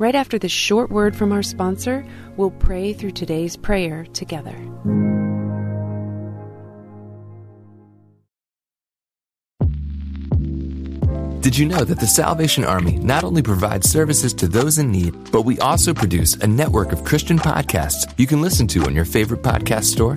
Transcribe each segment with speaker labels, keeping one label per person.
Speaker 1: Right after this short word from our sponsor, we'll pray through today's prayer together.
Speaker 2: Did you know that the Salvation Army not only provides services to those in need, but we also produce a network of Christian podcasts you can listen to on your favorite podcast store?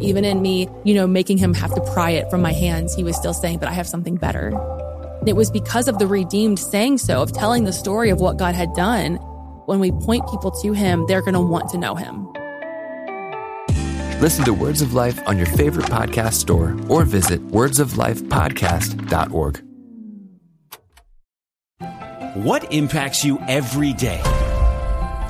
Speaker 3: Even in me, you know, making him have to pry it from my hands, he was still saying, but I have something better. It was because of the redeemed saying so, of telling the story of what God had done. When we point people to him, they're going to want to know him.
Speaker 2: Listen to Words of Life on your favorite podcast store or visit wordsoflifepodcast.org.
Speaker 4: What impacts you every day?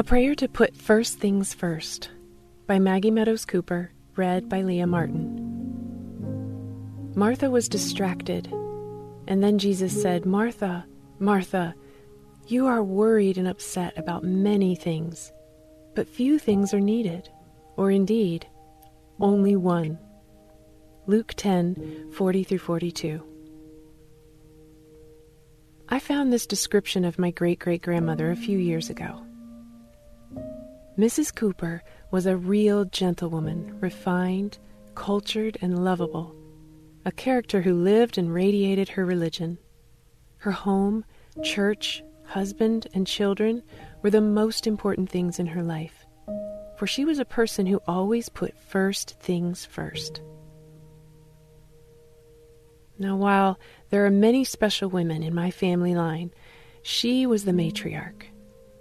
Speaker 1: A Prayer to Put First Things First by Maggie Meadows Cooper, read by Leah Martin. Martha was distracted, and then Jesus said, Martha, Martha, you are worried and upset about many things, but few things are needed, or indeed, only one. Luke 10 40 through 42. I found this description of my great great grandmother a few years ago. Mrs. Cooper was a real gentlewoman, refined, cultured, and lovable, a character who lived and radiated her religion. Her home, church, husband, and children were the most important things in her life, for she was a person who always put first things first. Now, while there are many special women in my family line, she was the matriarch.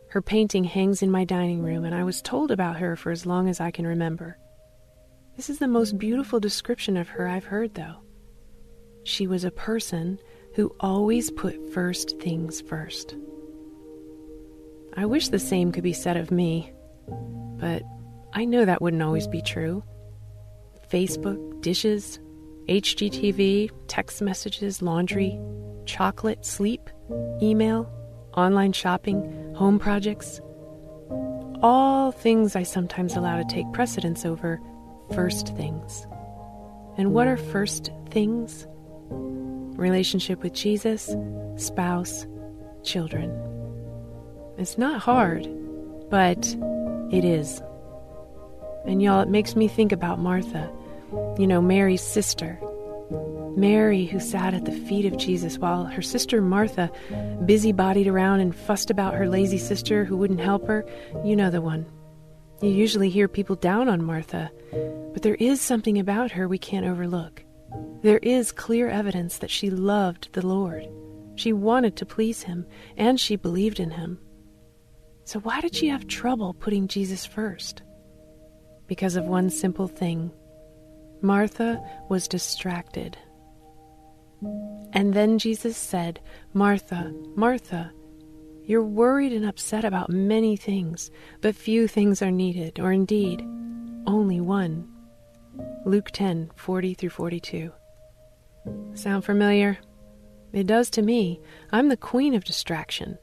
Speaker 1: Her painting hangs in my dining room, and I was told about her for as long as I can remember. This is the most beautiful description of her I've heard, though. She was a person who always put first things first. I wish the same could be said of me, but I know that wouldn't always be true. Facebook, dishes, HGTV, text messages, laundry, chocolate, sleep, email, online shopping, home projects. All things I sometimes allow to take precedence over first things. And what are first things? Relationship with Jesus, spouse, children. It's not hard, but it is. And y'all, it makes me think about Martha, you know, Mary's sister. Mary, who sat at the feet of Jesus while her sister Martha busybodied around and fussed about her lazy sister who wouldn't help her. You know the one. You usually hear people down on Martha, but there is something about her we can't overlook. There is clear evidence that she loved the Lord. She wanted to please him, and she believed in him. So, why did she have trouble putting Jesus first? Because of one simple thing Martha was distracted. And then Jesus said, Martha, Martha, you're worried and upset about many things, but few things are needed, or indeed, only one. Luke 10 40 through 42. Sound familiar? It does to me. I'm the queen of distraction.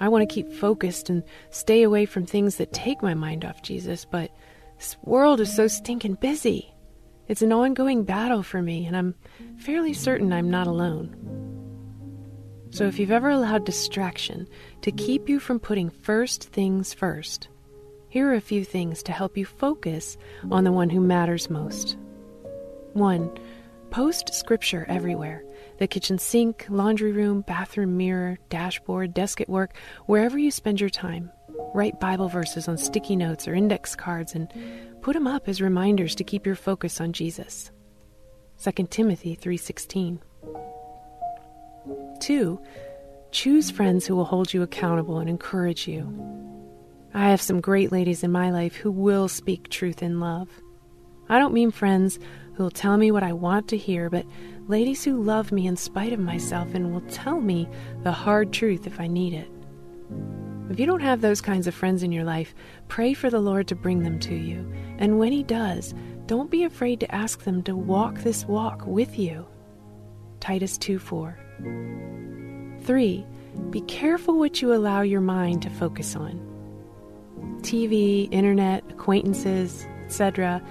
Speaker 1: I want to keep focused and stay away from things that take my mind off Jesus, but this world is so stinking busy. It's an ongoing battle for me, and I'm fairly certain I'm not alone. So if you've ever allowed distraction to keep you from putting first things first, here are a few things to help you focus on the one who matters most. 1. Post scripture everywhere the kitchen sink, laundry room, bathroom mirror, dashboard, desk at work, wherever you spend your time. Write Bible verses on sticky notes or index cards and put them up as reminders to keep your focus on Jesus. 2 Timothy 3:16. 2. Choose friends who will hold you accountable and encourage you. I have some great ladies in my life who will speak truth in love. I don't mean friends who will tell me what I want to hear, but ladies who love me in spite of myself and will tell me the hard truth if I need it. If you don't have those kinds of friends in your life, pray for the Lord to bring them to you. And when He does, don't be afraid to ask them to walk this walk with you. Titus 2 4. 3. Be careful what you allow your mind to focus on. TV, internet, acquaintances, etc.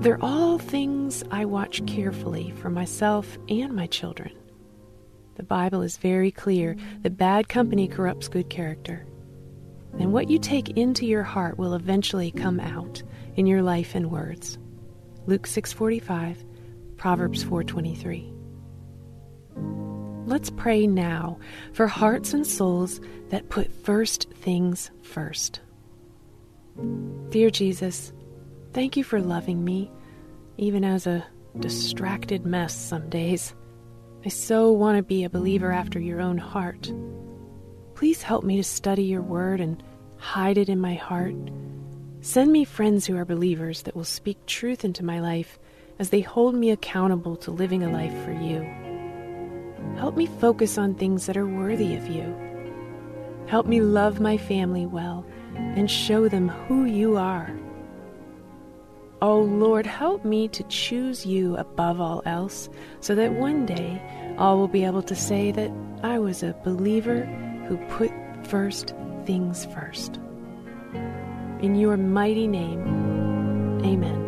Speaker 1: They're all things I watch carefully for myself and my children. The Bible is very clear that bad company corrupts good character. And what you take into your heart will eventually come out in your life and words. Luke 6:45, Proverbs 4:23. Let's pray now for hearts and souls that put first things first. Dear Jesus, thank you for loving me, even as a distracted mess some days. I so want to be a believer after your own heart. Please help me to study your word and hide it in my heart. Send me friends who are believers that will speak truth into my life as they hold me accountable to living a life for you. Help me focus on things that are worthy of you. Help me love my family well and show them who you are. Oh Lord, help me to choose you above all else so that one day all will be able to say that I was a believer who put first things first. In your mighty name, amen.